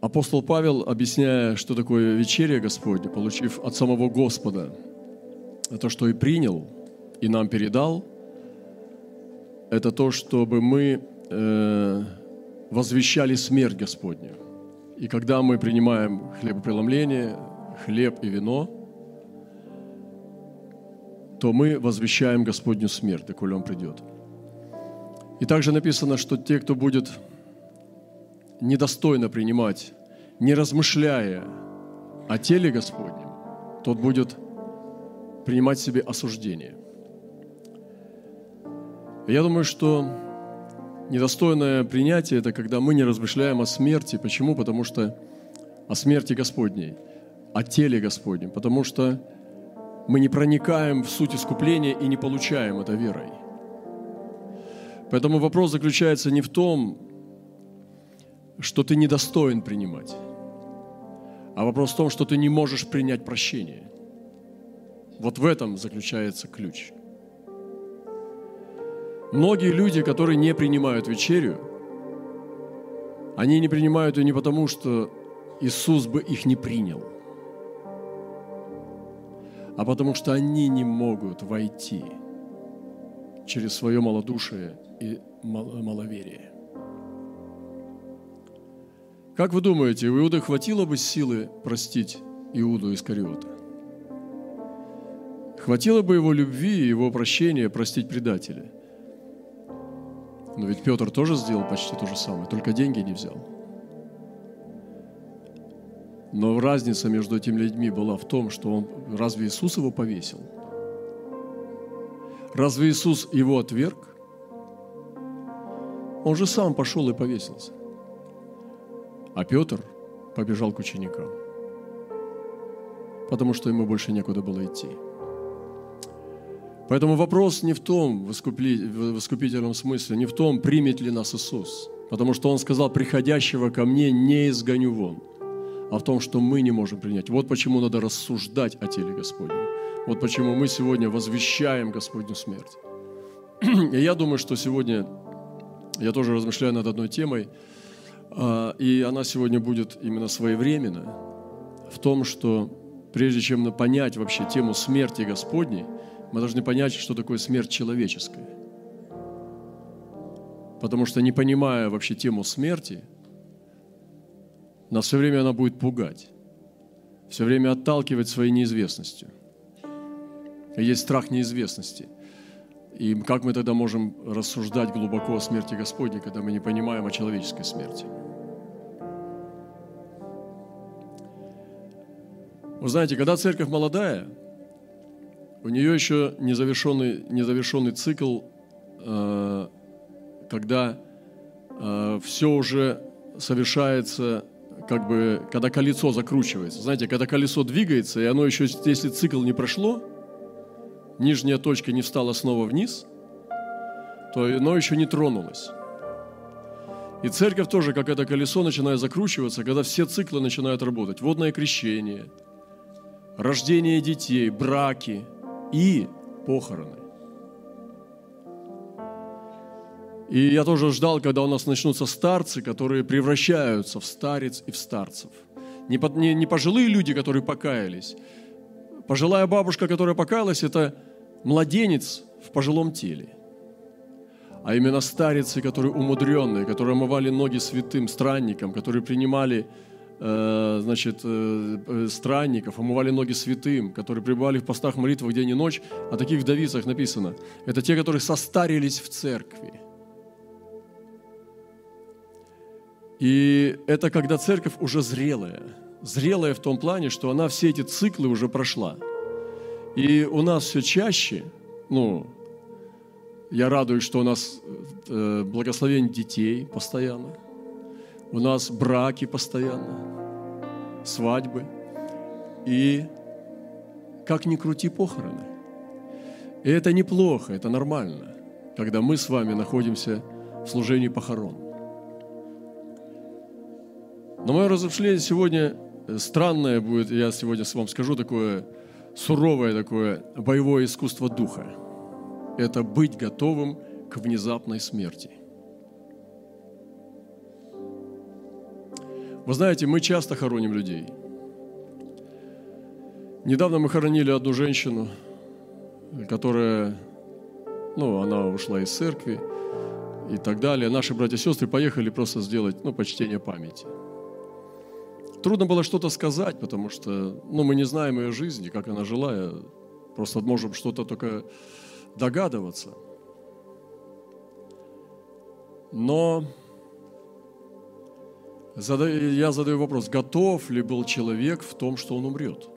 Апостол Павел, объясняя, что такое вечеря Господня, получив от самого Господа, это что и принял, и нам передал, это то, чтобы мы э, возвещали смерть Господню. И когда мы принимаем хлебопреломление, хлеб и вино, то мы возвещаем Господню смерть, доколе Он придет. И также написано, что те, кто будет недостойно принимать, не размышляя о теле Господнем, тот будет принимать себе осуждение. Я думаю, что недостойное принятие – это когда мы не размышляем о смерти. Почему? Потому что о смерти Господней, о теле Господнем. Потому что мы не проникаем в суть искупления и не получаем это верой. Поэтому вопрос заключается не в том, что ты недостоин принимать, а вопрос в том, что ты не можешь принять прощение. Вот в этом заключается ключ. Многие люди, которые не принимают вечерю, они не принимают ее не потому, что Иисус бы их не принял, а потому что они не могут войти через свое малодушие и маловерие. Как вы думаете, у Иуды хватило бы силы простить Иуду Искариота? Хватило бы его любви и его прощения простить предателя? Но ведь Петр тоже сделал почти то же самое, только деньги не взял. Но разница между этими людьми была в том, что он, разве Иисус его повесил? Разве Иисус его отверг? Он же сам пошел и повесился. А Петр побежал к ученикам, потому что ему больше некуда было идти. Поэтому вопрос не в том, в искупительном смысле, не в том, примет ли нас Иисус. Потому что Он сказал, приходящего ко мне не изгоню вон, а в том, что мы не можем принять. Вот почему надо рассуждать о теле Господнем. Вот почему мы сегодня возвещаем Господню смерть. И я думаю, что сегодня я тоже размышляю над одной темой – и она сегодня будет именно своевременно в том, что прежде чем понять вообще тему смерти Господней, мы должны понять, что такое смерть человеческая. Потому что не понимая вообще тему смерти, нас все время она будет пугать, все время отталкивать своей неизвестностью. Есть страх неизвестности. И как мы тогда можем рассуждать глубоко о смерти Господней, когда мы не понимаем о человеческой смерти? Вы знаете, когда церковь молодая, у нее еще незавершенный, незавершенный цикл, э, когда э, все уже совершается, как бы, когда колесо закручивается. Знаете, когда колесо двигается, и оно еще, если цикл не прошло, нижняя точка не встала снова вниз, то оно еще не тронулось. И церковь тоже, как это колесо, начинает закручиваться, когда все циклы начинают работать. Водное крещение – рождение детей, браки и похороны. И я тоже ждал, когда у нас начнутся старцы, которые превращаются в старец и в старцев. Не, под, не, не пожилые люди, которые покаялись. Пожилая бабушка, которая покаялась, это младенец в пожилом теле. А именно старицы, которые умудренные, которые омывали ноги святым странникам, которые принимали Э, значит, э, э, странников, омывали ноги святым, которые пребывали в постах молитвах день и ночь. О таких вдовицах написано. Это те, которые состарились в церкви. И это когда церковь уже зрелая. Зрелая в том плане, что она все эти циклы уже прошла. И у нас все чаще, ну, я радуюсь, что у нас благословение детей постоянно – у нас браки постоянно, свадьбы. И как ни крути похороны. И это неплохо, это нормально, когда мы с вами находимся в служении похорон. Но мое размышление сегодня странное будет, я сегодня вам скажу такое суровое такое боевое искусство духа. Это быть готовым к внезапной смерти. Вы знаете, мы часто хороним людей. Недавно мы хоронили одну женщину, которая, ну, она ушла из церкви и так далее. Наши братья и сестры поехали просто сделать, ну, почтение памяти. Трудно было что-то сказать, потому что, ну, мы не знаем ее жизни, как она жила, просто можем что-то только догадываться. Но я задаю вопрос, готов ли был человек в том, что он умрет?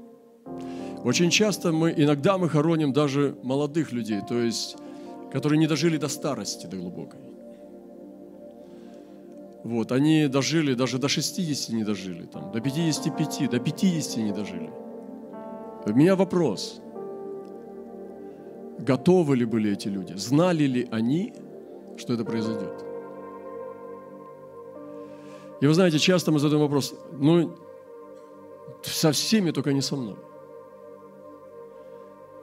Очень часто мы, иногда мы хороним даже молодых людей, то есть, которые не дожили до старости, до глубокой. Вот, они дожили, даже до 60 не дожили, там, до 55, до 50 не дожили. У меня вопрос. Готовы ли были эти люди? Знали ли они, что это произойдет? И вы знаете, часто мы задаем вопрос, ну, со всеми, только не со мной.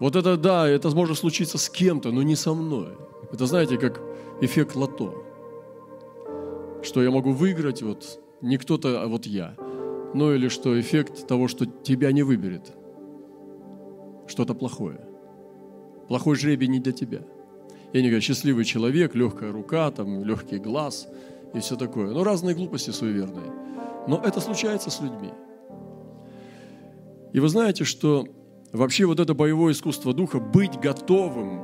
Вот это, да, это может случиться с кем-то, но не со мной. Это, знаете, как эффект лото. Что я могу выиграть, вот не кто-то, а вот я. Ну или что эффект того, что тебя не выберет. Что-то плохое. Плохой жребий не для тебя. Я не говорю, счастливый человек, легкая рука, там, легкий глаз – и все такое. Ну, разные глупости суеверные. Но это случается с людьми. И вы знаете, что вообще вот это боевое искусство духа, быть готовым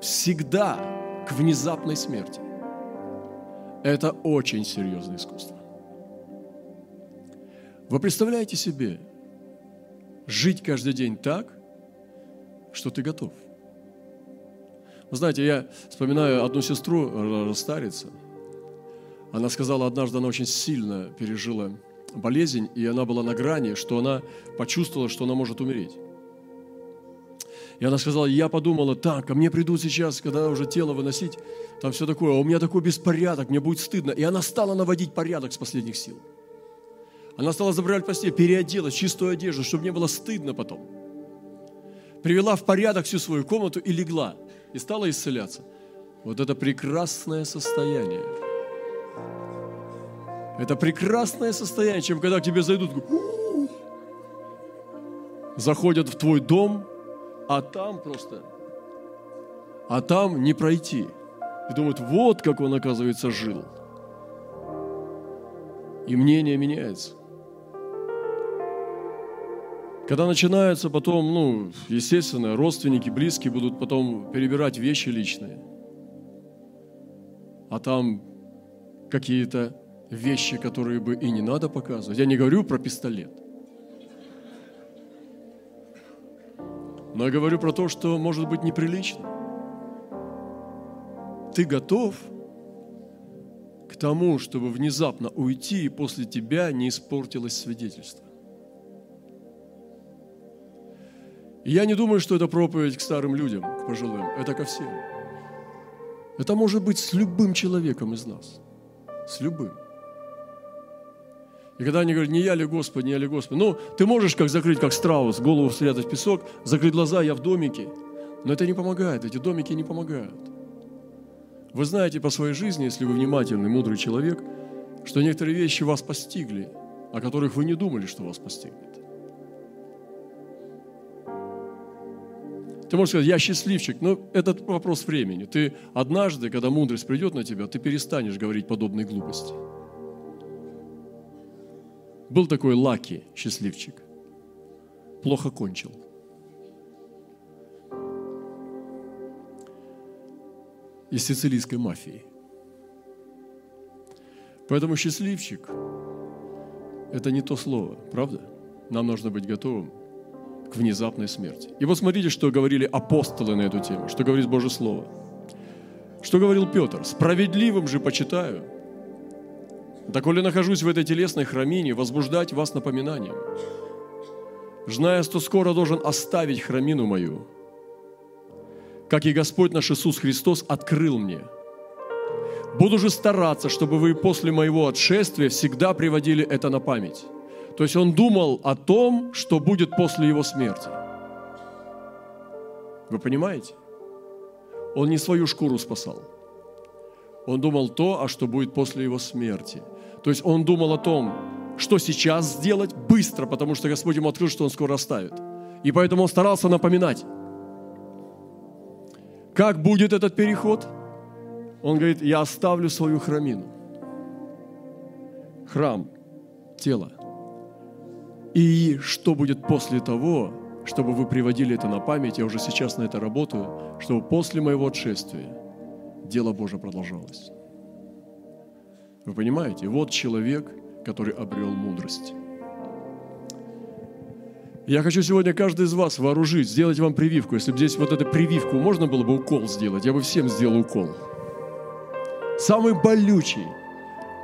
всегда к внезапной смерти, это очень серьезное искусство. Вы представляете себе жить каждый день так, что ты готов? Вы знаете, я вспоминаю одну сестру, старица, она сказала, однажды она очень сильно пережила болезнь, и она была на грани, что она почувствовала, что она может умереть. И она сказала, я подумала, так, ко мне придут сейчас, когда уже тело выносить, там все такое, а у меня такой беспорядок, мне будет стыдно. И она стала наводить порядок с последних сил. Она стала забрать постель, переоделась, чистую одежду, чтобы не было стыдно потом. Привела в порядок всю свою комнату и легла. И стала исцеляться. Вот это прекрасное состояние – это прекрасное состояние, чем когда к тебе зайдут, заходят в твой дом, а там просто, а там не пройти. И думают, вот как он, оказывается, жил. И мнение меняется. Когда начинается потом, ну, естественно, родственники, близкие будут потом перебирать вещи личные. А там какие-то вещи, которые бы и не надо показывать. Я не говорю про пистолет. Но я говорю про то, что может быть неприлично. Ты готов к тому, чтобы внезапно уйти, и после тебя не испортилось свидетельство. И я не думаю, что это проповедь к старым людям, к пожилым. Это ко всем. Это может быть с любым человеком из нас. С любым. И когда они говорят, не я ли Господь, не я ли Господь. Ну, ты можешь как закрыть, как страус, голову спрятать в песок, закрыть глаза, я в домике. Но это не помогает, эти домики не помогают. Вы знаете по своей жизни, если вы внимательный, мудрый человек, что некоторые вещи вас постигли, о которых вы не думали, что вас постигнет. Ты можешь сказать, я счастливчик, но это вопрос времени. Ты однажды, когда мудрость придет на тебя, ты перестанешь говорить подобные глупости. Был такой Лаки, счастливчик. Плохо кончил. Из сицилийской мафии. Поэтому счастливчик – это не то слово, правда? Нам нужно быть готовым к внезапной смерти. И вот смотрите, что говорили апостолы на эту тему, что говорит Божье Слово. Что говорил Петр? «Справедливым же почитаю, Доколе нахожусь в этой телесной храмине, возбуждать вас напоминанием. Зная, что скоро должен оставить храмину мою, как и Господь наш Иисус Христос открыл мне. Буду же стараться, чтобы вы после моего отшествия всегда приводили это на память. То есть он думал о том, что будет после его смерти. Вы понимаете? Он не свою шкуру спасал. Он думал то, а что будет после его смерти – То есть он думал о том, что сейчас сделать быстро, потому что Господь ему открыл, что он скоро оставит. И поэтому он старался напоминать. Как будет этот переход? Он говорит, я оставлю свою храмину. Храм, тело. И что будет после того, чтобы вы приводили это на память, я уже сейчас на это работаю, чтобы после моего отшествия дело Божие продолжалось. Вы понимаете? Вот человек, который обрел мудрость. Я хочу сегодня каждый из вас вооружить, сделать вам прививку. Если бы здесь вот эту прививку можно было бы укол сделать, я бы всем сделал укол. Самый болючий.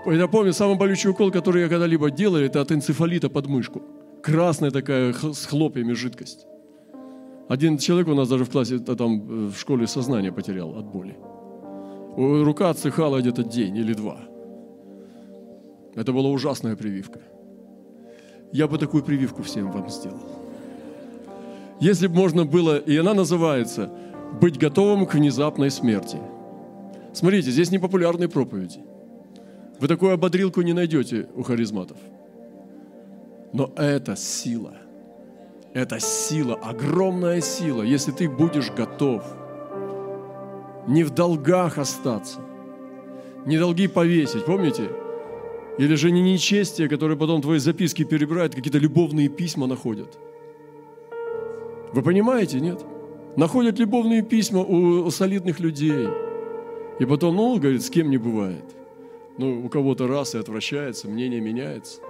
Я помню, самый болючий укол, который я когда-либо делал, это от энцефалита под мышку. Красная такая с хлопьями жидкость. Один человек у нас даже в классе, там в школе сознание потерял от боли. Рука отсыхала где-то день или два. Это была ужасная прививка. Я бы такую прививку всем вам сделал. Если бы можно было, и она называется «Быть готовым к внезапной смерти». Смотрите, здесь не популярные проповеди. Вы такую ободрилку не найдете у харизматов. Но это сила. Это сила, огромная сила, если ты будешь готов не в долгах остаться, не долги повесить. Помните, или же не нечестие, которое потом твои записки перебирают, какие-то любовные письма находят. Вы понимаете, нет? Находят любовные письма у, у солидных людей. И потом, ну, говорит, с кем не бывает. Ну, у кого-то раз и отвращается, мнение меняется.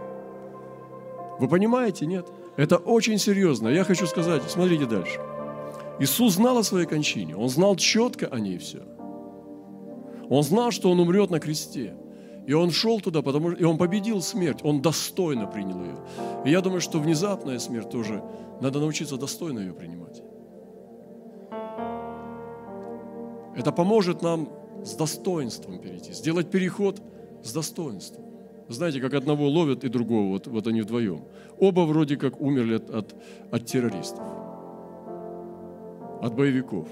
Вы понимаете, нет? Это очень серьезно. Я хочу сказать, смотрите дальше. Иисус знал о своей кончине. Он знал четко о ней все. Он знал, что Он умрет на кресте. И он шел туда, потому и он победил смерть, он достойно принял ее. И я думаю, что внезапная смерть тоже, надо научиться достойно ее принимать. Это поможет нам с достоинством перейти, сделать переход с достоинством. Знаете, как одного ловят и другого, вот, вот они вдвоем. Оба вроде как умерли от, от, от террористов, от боевиков.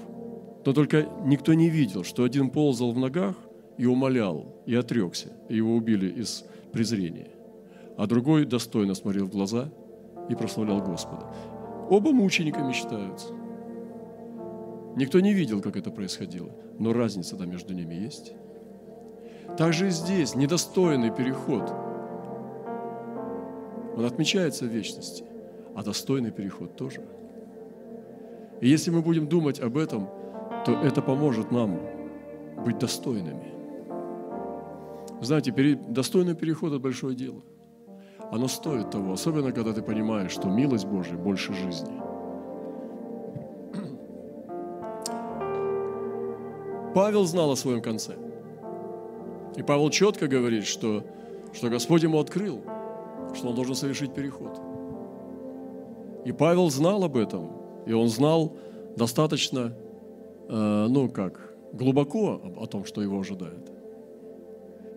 Но только никто не видел, что один ползал в ногах – и умолял, и отрекся, и его убили из презрения. А другой достойно смотрел в глаза и прославлял Господа. Оба мучениками считаются. Никто не видел, как это происходило, но разница-то между ними есть. Также и здесь недостойный переход. Он отмечается в вечности, а достойный переход тоже. И если мы будем думать об этом, то это поможет нам быть достойными. Знаете, достойный переход – это большое дело. Оно стоит того, особенно когда ты понимаешь, что милость Божия больше жизни. Павел знал о своем конце. И Павел четко говорит, что, что Господь ему открыл, что он должен совершить переход. И Павел знал об этом, и он знал достаточно, э, ну как, глубоко о том, что его ожидает.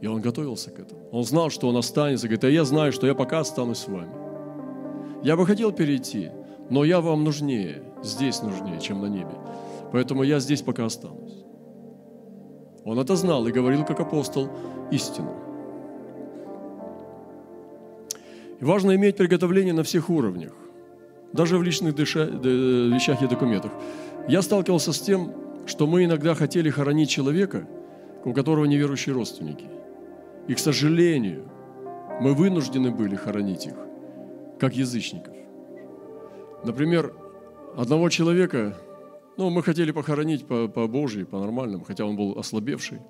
И он готовился к этому. Он знал, что он останется. Говорит, а я знаю, что я пока останусь с вами. Я бы хотел перейти, но я вам нужнее, здесь нужнее, чем на небе. Поэтому я здесь пока останусь. Он это знал и говорил, как апостол, истину. И важно иметь приготовление на всех уровнях, даже в личных вещах и документах. Я сталкивался с тем, что мы иногда хотели хоронить человека, у которого неверующие родственники – и, к сожалению, мы вынуждены были хоронить их, как язычников. Например, одного человека, ну, мы хотели похоронить по, по Божьей, по нормальному, хотя он был ослабевший.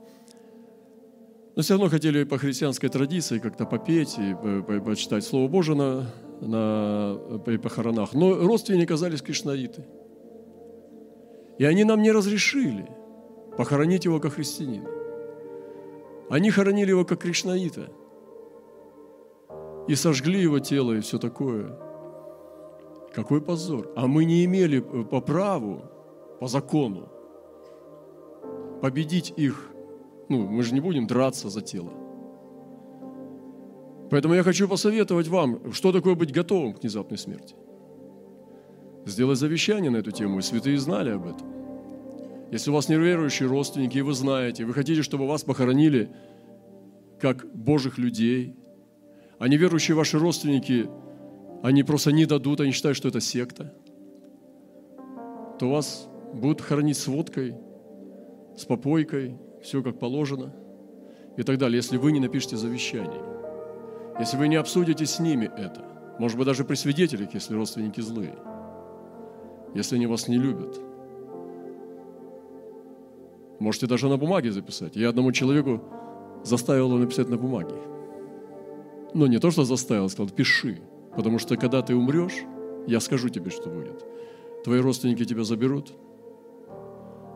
Но все равно хотели по христианской традиции как-то попеть и почитать Слово Божие на, на похоронах. Но родственники оказались кришнаиты. И они нам не разрешили похоронить его как христианина. Они хоронили его как кришнаита. И сожгли его тело и все такое. Какой позор. А мы не имели по праву, по закону, победить их. Ну, мы же не будем драться за тело. Поэтому я хочу посоветовать вам, что такое быть готовым к внезапной смерти. Сделать завещание на эту тему, и святые знали об этом. Если у вас неверующие родственники, и вы знаете, вы хотите, чтобы вас похоронили как Божьих людей, а неверующие ваши родственники, они просто не дадут, они считают, что это секта, то вас будут хоронить с водкой, с попойкой, все как положено и так далее, если вы не напишете завещание, если вы не обсудите с ними это, может быть, даже при свидетелях, если родственники злые, если они вас не любят. Можете даже на бумаге записать. Я одному человеку заставил его написать на бумаге. Ну, не то, что заставил, сказал, пиши. Потому что когда ты умрешь, я скажу тебе, что будет. Твои родственники тебя заберут,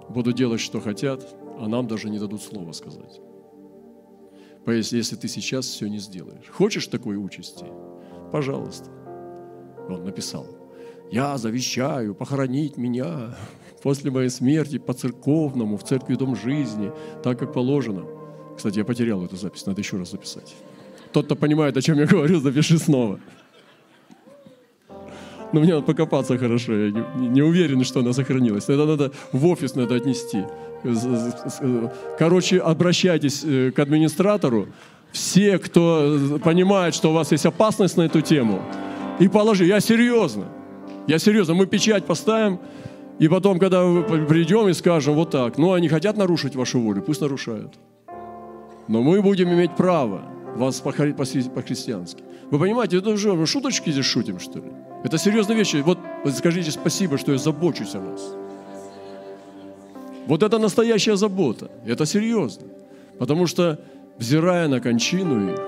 будут делать, что хотят, а нам даже не дадут слова сказать. Если ты сейчас все не сделаешь. Хочешь такой участи? Пожалуйста. Он написал. Я завещаю похоронить меня после моей смерти по церковному, в церкви Дом жизни, так как положено. Кстати, я потерял эту запись, надо еще раз записать. Тот, кто понимает, о чем я говорю, запиши снова. Но мне надо покопаться хорошо, я не, не уверен, что она сохранилась. Это надо в офис надо отнести. Короче, обращайтесь э, к администратору, все, кто понимает, что у вас есть опасность на эту тему, и положи. Я серьезно. Я серьезно. Мы печать поставим, и потом, когда мы придем и скажем вот так, ну, они хотят нарушить вашу волю, пусть нарушают. Но мы будем иметь право вас по-христиански. Вы понимаете, это уже мы шуточки здесь шутим, что ли? Это серьезные вещи. Вот скажите спасибо, что я забочусь о вас. Вот это настоящая забота. Это серьезно. Потому что, взирая на кончину их,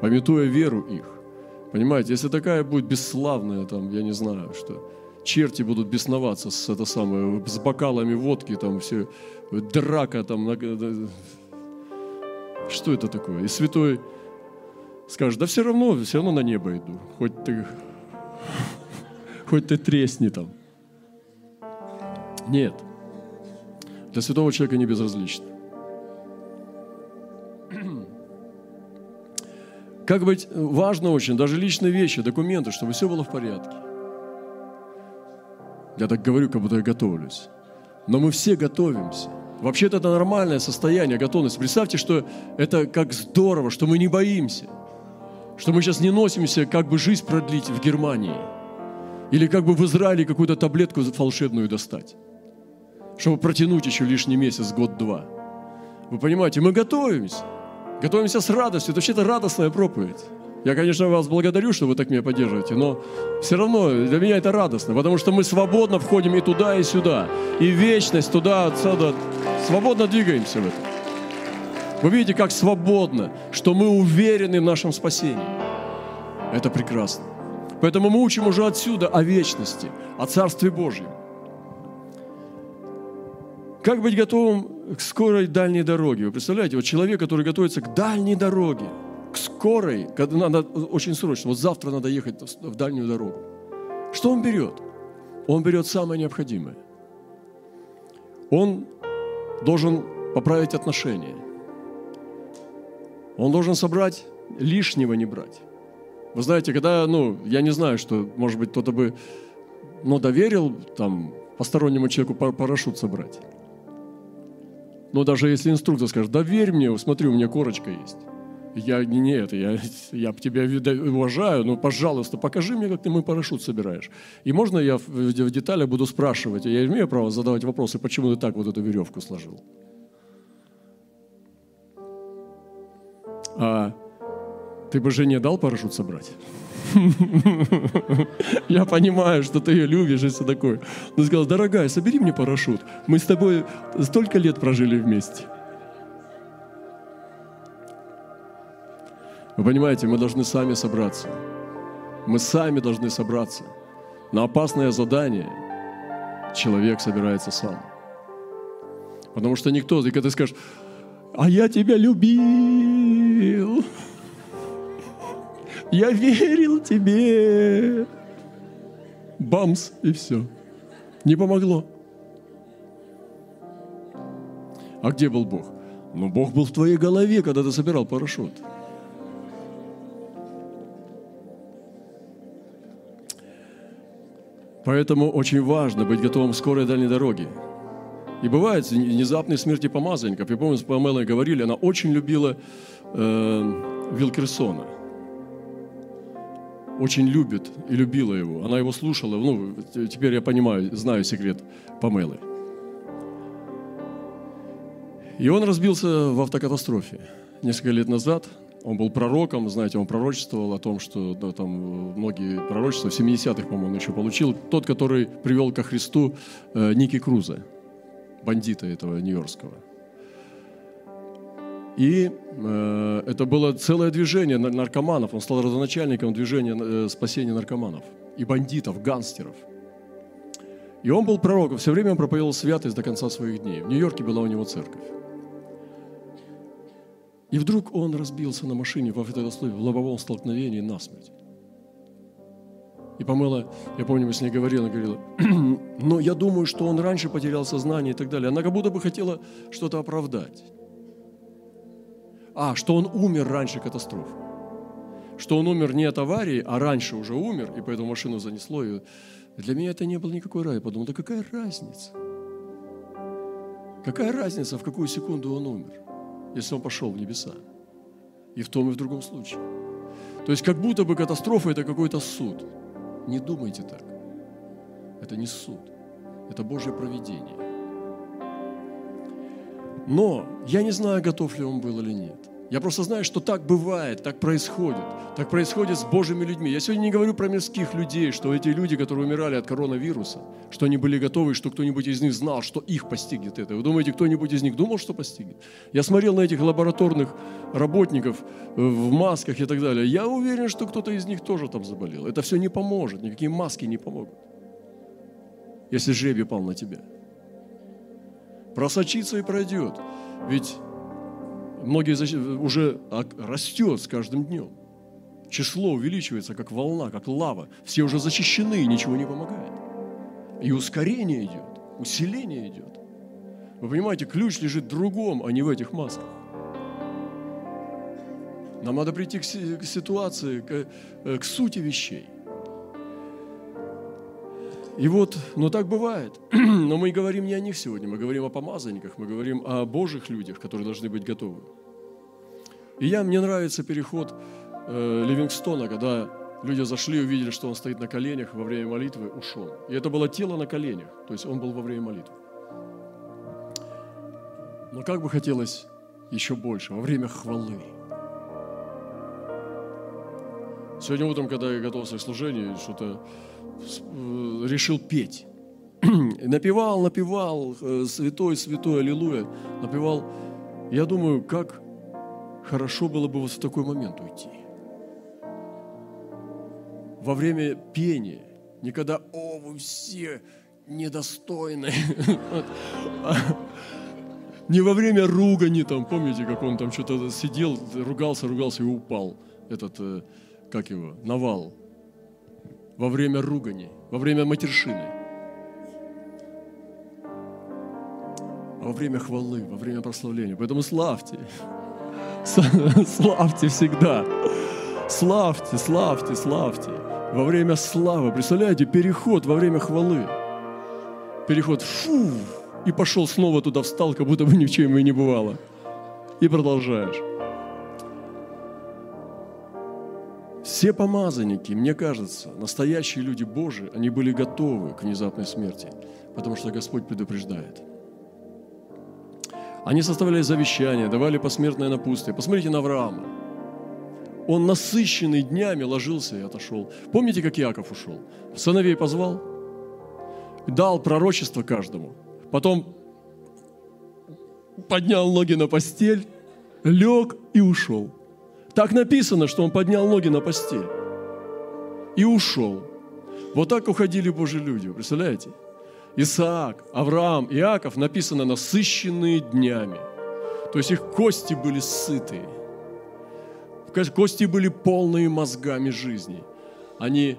пометуя веру их, понимаете, если такая будет бесславная, там, я не знаю, что черти будут бесноваться с, это самое, с бокалами водки, там все, драка там, что это такое? И святой скажет, да все равно, все равно на небо иду, хоть ты, хоть ты тресни там. Нет. Для святого человека не безразлично. Как быть важно очень, даже личные вещи, документы, чтобы все было в порядке. Я так говорю, как будто я готовлюсь. Но мы все готовимся. Вообще-то это нормальное состояние готовности. Представьте, что это как здорово, что мы не боимся. Что мы сейчас не носимся, как бы жизнь продлить в Германии. Или как бы в Израиле какую-то таблетку волшебную достать. Чтобы протянуть еще лишний месяц, год-два. Вы понимаете, мы готовимся. Готовимся с радостью. Это вообще-то радостная проповедь. Я, конечно, вас благодарю, что вы так меня поддерживаете, но все равно для меня это радостно, потому что мы свободно входим и туда, и сюда, и вечность туда, отсюда. Свободно двигаемся в этом. Вы видите, как свободно, что мы уверены в нашем спасении. Это прекрасно. Поэтому мы учим уже отсюда о вечности, о Царстве Божьем. Как быть готовым к скорой дальней дороге? Вы представляете, вот человек, который готовится к дальней дороге – к скорой, когда надо очень срочно, вот завтра надо ехать в дальнюю дорогу. Что он берет? Он берет самое необходимое. Он должен поправить отношения. Он должен собрать, лишнего не брать. Вы знаете, когда, ну, я не знаю, что, может быть, кто-то бы, ну, доверил там постороннему человеку парашют собрать. Но даже если инструктор скажет, доверь мне, смотри, у меня корочка есть. Я не, это, я, я тебя уважаю, но, пожалуйста, покажи мне, как ты мой парашют собираешь. И можно я в, в деталях буду спрашивать, я имею право задавать вопросы, почему ты так вот эту веревку сложил? А ты бы жене дал парашют собрать? Я понимаю, что ты ее любишь и все такое. Но сказал, дорогая, собери мне парашют. Мы с тобой столько лет прожили вместе. Вы понимаете, мы должны сами собраться. Мы сами должны собраться. На опасное задание человек собирается сам. Потому что никто, и когда ты скажешь, а я тебя любил, я верил тебе, бамс, и все. Не помогло. А где был Бог? Ну, Бог был в твоей голове, когда ты собирал парашют. Поэтому очень важно быть готовым к скорой дальней дороге. И бывают внезапные смерти помазанников. Я помню, с Памелой говорили, она очень любила э, Вилкерсона. Очень любит и любила его. Она его слушала. Ну, теперь я понимаю, знаю секрет Памелы. И он разбился в автокатастрофе несколько лет назад. Он был пророком, знаете, он пророчествовал о том, что да, там многие пророчества, в 70-х, по-моему, он еще получил. Тот, который привел ко Христу э, Ники Круза, бандита этого нью-йоркского. И э, это было целое движение наркоманов. Он стал родоначальником движения э, спасения наркоманов и бандитов, гангстеров. И он был пророком. Все время он проповедовал святость до конца своих дней. В Нью-Йорке была у него церковь. И вдруг он разбился на машине в автослове, в лобовом столкновении насмерть. И Памела, я помню, мы с ней говорили, она говорила, но я думаю, что он раньше потерял сознание и так далее. Она как будто бы хотела что-то оправдать. А, что он умер раньше катастрофы. Что он умер не от аварии, а раньше уже умер, и поэтому машину занесло. И для меня это не было никакой разницы. Я подумал, да какая разница? Какая разница, в какую секунду он умер? если он пошел в небеса. И в том, и в другом случае. То есть как будто бы катастрофа – это какой-то суд. Не думайте так. Это не суд. Это Божье провидение. Но я не знаю, готов ли он был или нет. Я просто знаю, что так бывает, так происходит. Так происходит с Божьими людьми. Я сегодня не говорю про мирских людей, что эти люди, которые умирали от коронавируса, что они были готовы, что кто-нибудь из них знал, что их постигнет это. Вы думаете, кто-нибудь из них думал, что постигнет? Я смотрел на этих лабораторных работников э, в масках и так далее. Я уверен, что кто-то из них тоже там заболел. Это все не поможет, никакие маски не помогут, если жребий пал на тебя. Просочится и пройдет. Ведь многие уже растет с каждым днем. Число увеличивается, как волна, как лава. Все уже защищены, ничего не помогает. И ускорение идет, усиление идет. Вы понимаете, ключ лежит в другом, а не в этих масках. Нам надо прийти к ситуации, к, э, к сути вещей. И вот, но так бывает. Но мы говорим не о них сегодня, мы говорим о помазанниках, мы говорим о Божьих людях, которые должны быть готовы. И я, мне нравится переход э, Ливингстона, когда люди зашли, увидели, что он стоит на коленях во время молитвы, ушел. И это было тело на коленях, то есть он был во время молитвы. Но как бы хотелось еще больше, во время хвалы. Сегодня утром, когда я готовился к служению, что-то решил петь. напевал, напевал, э, святой, святой, аллилуйя, напевал. Я думаю, как хорошо было бы вот в такой момент уйти. Во время пения, не когда, о, вы все недостойны. Не во время ругани там, помните, как он там что-то сидел, ругался, ругался и упал. Этот, э, как его, навал во время ругани, во время матершины, во время хвалы, во время прославления. Поэтому славьте. Славьте всегда. Славьте, славьте, славьте. Во время славы. Представляете, переход во время хвалы. Переход, фу, и пошел снова туда, встал, как будто бы ни в чем и не бывало. И продолжаешь. Все помазанники, мне кажется, настоящие люди Божии, они были готовы к внезапной смерти, потому что Господь предупреждает. Они составляли завещания, давали посмертное напутствие. Посмотрите на Авраама. Он насыщенный днями ложился и отошел. Помните, как Яков ушел? Сыновей позвал, дал пророчество каждому. Потом поднял ноги на постель, лег и ушел. Так написано, что он поднял ноги на постель и ушел. Вот так уходили Божьи люди, представляете? Исаак, Авраам, Иаков написано насыщенные днями. То есть их кости были сытые. Кости были полные мозгами жизни. Они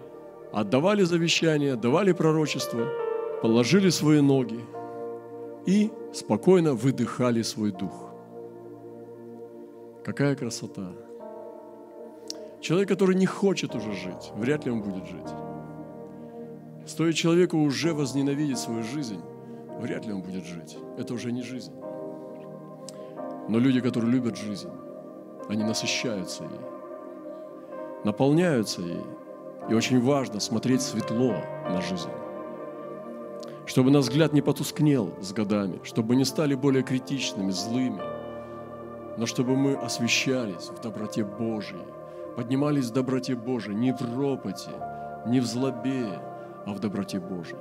отдавали завещание, давали пророчество, положили свои ноги и спокойно выдыхали свой дух. Какая красота! Человек, который не хочет уже жить, вряд ли он будет жить. Стоит человеку уже возненавидеть свою жизнь, вряд ли он будет жить. Это уже не жизнь. Но люди, которые любят жизнь, они насыщаются ей, наполняются ей. И очень важно смотреть светло на жизнь. Чтобы наш взгляд не потускнел с годами, чтобы не стали более критичными, злыми, но чтобы мы освещались в доброте Божьей, поднимались в доброте Божией, не в ропоте, не в злобе, а в доброте Божией.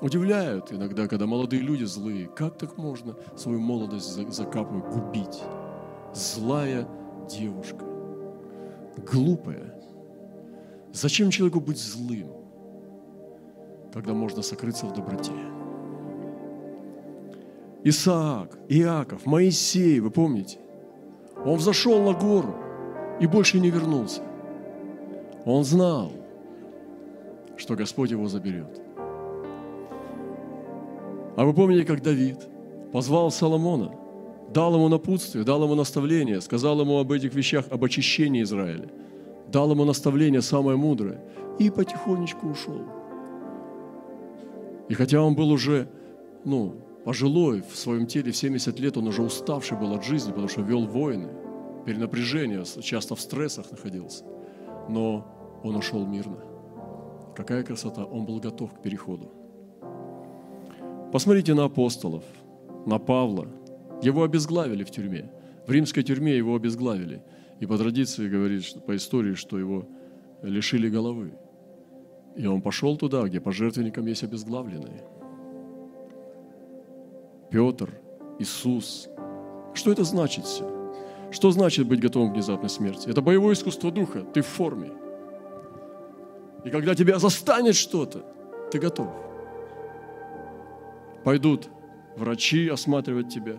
Удивляют иногда, когда молодые люди злые. Как так можно свою молодость закапывать, губить? Злая девушка, глупая. Зачем человеку быть злым, когда можно сокрыться в доброте? Исаак, Иаков, Моисей, вы помните? Он взошел на гору – и больше не вернулся. Он знал, что Господь его заберет. А вы помните, как Давид позвал Соломона, дал ему напутствие, дал ему наставление, сказал ему об этих вещах, об очищении Израиля, дал ему наставление самое мудрое и потихонечку ушел. И хотя он был уже, ну, пожилой в своем теле, в 70 лет, он уже уставший был от жизни, потому что вел войны – перенапряжение, часто в стрессах находился. Но он ушел мирно. Какая красота! Он был готов к переходу. Посмотрите на апостолов, на Павла. Его обезглавили в тюрьме. В римской тюрьме его обезглавили. И по традиции говорит, что, по истории, что его лишили головы. И он пошел туда, где по жертвенникам есть обезглавленные. Петр, Иисус. Что это значит все? Что значит быть готовым к внезапной смерти? Это боевое искусство духа. Ты в форме. И когда тебя застанет что-то, ты готов. Пойдут врачи осматривать тебя.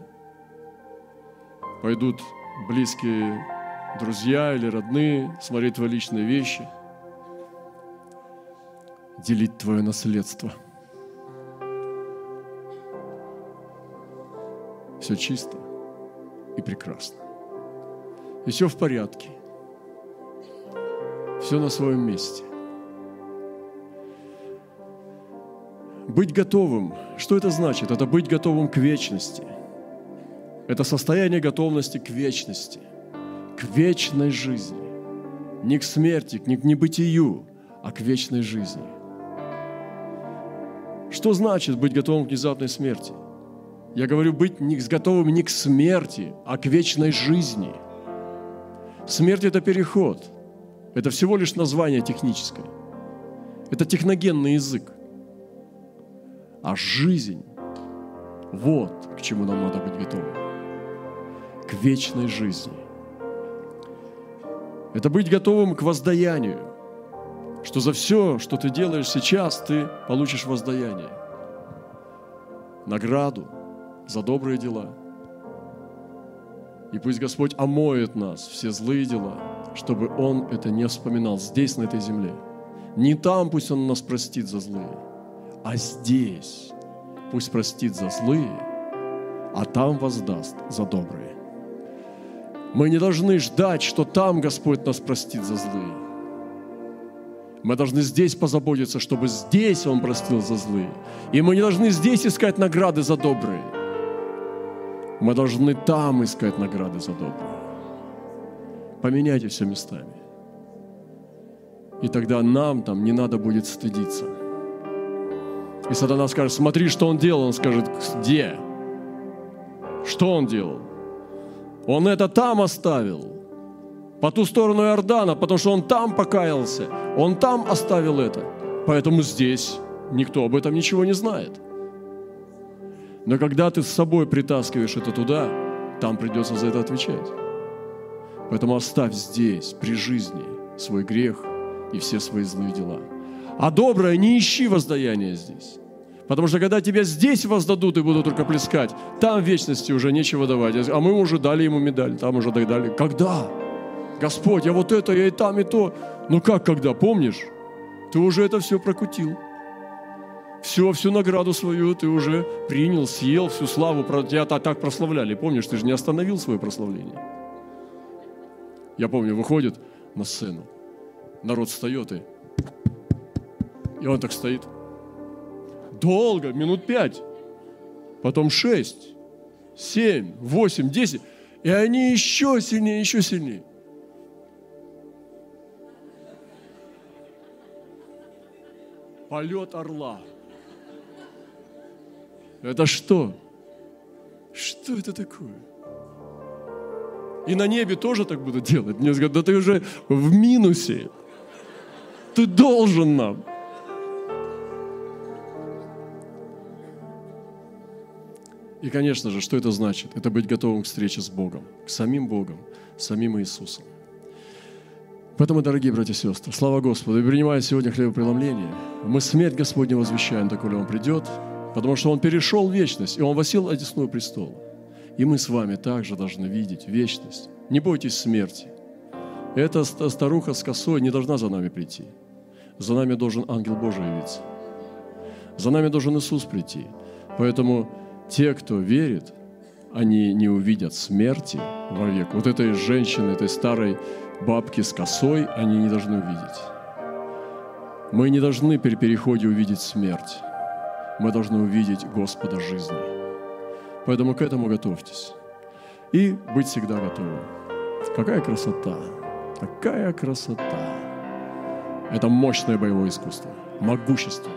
Пойдут близкие друзья или родные смотреть твои личные вещи. Делить твое наследство. Все чисто и прекрасно. И все в порядке. Все на своем месте. Быть готовым. Что это значит? Это быть готовым к вечности. Это состояние готовности к вечности, к вечной жизни. Не к смерти, не к небытию, а к вечной жизни. Что значит быть готовым к внезапной смерти? Я говорю быть не готовым не к смерти, а к вечной жизни – Смерть – это переход. Это всего лишь название техническое. Это техногенный язык. А жизнь – вот к чему нам надо быть готовым. К вечной жизни. Это быть готовым к воздаянию. Что за все, что ты делаешь сейчас, ты получишь воздаяние. Награду за добрые дела – и пусть Господь омоет нас, все злые дела, чтобы Он это не вспоминал здесь, на этой земле. Не там пусть Он нас простит за злые, а здесь пусть простит за злые, а там воздаст за добрые. Мы не должны ждать, что там Господь нас простит за злые. Мы должны здесь позаботиться, чтобы здесь Он простил за злые. И мы не должны здесь искать награды за добрые – мы должны там искать награды за доброе. Поменяйте все местами. И тогда нам там не надо будет стыдиться. И сатана скажет, смотри, что он делал. Он скажет, где? Что он делал? Он это там оставил. По ту сторону Иордана, потому что он там покаялся. Он там оставил это. Поэтому здесь никто об этом ничего не знает. Но когда ты с собой притаскиваешь это туда, там придется за это отвечать. Поэтому оставь здесь, при жизни, свой грех и все свои злые дела. А доброе не ищи воздаяния здесь. Потому что когда тебя здесь воздадут и будут только плескать, там вечности уже нечего давать. А мы уже дали ему медаль, там уже дали. Когда? Господь, я вот это, я и там, и то. Ну как когда, помнишь? Ты уже это все прокутил. Все, всю награду свою ты уже принял, съел, всю славу, тебя так прославляли. Помнишь, ты же не остановил свое прославление. Я помню, выходит на сцену, народ встает и, и он так стоит. Долго, минут пять. потом шесть, семь, восемь, десять. И они еще сильнее, еще сильнее. Полет орла. Это что? Что это такое? И на небе тоже так будут делать. Мне говорят, да ты уже в минусе. Ты должен нам. И, конечно же, что это значит? Это быть готовым к встрече с Богом, к самим Богом, самим Иисусом. Поэтому, дорогие братья и сестры, слава Господу, и принимая сегодня хлебопреломление, мы смерть Господню возвещаем, доколе Он придет, потому что Он перешел вечность, и Он восел одесную престола. И мы с вами также должны видеть вечность. Не бойтесь смерти. Эта старуха с косой не должна за нами прийти. За нами должен ангел Божий явиться. За нами должен Иисус прийти. Поэтому те, кто верит, они не увидят смерти вовек. Вот этой женщины, этой старой бабки с косой они не должны увидеть. Мы не должны при переходе увидеть смерть. Мы должны увидеть Господа жизни. Поэтому к этому готовьтесь. И быть всегда готовым. Какая красота! Какая красота! Это мощное боевое искусство, могущество.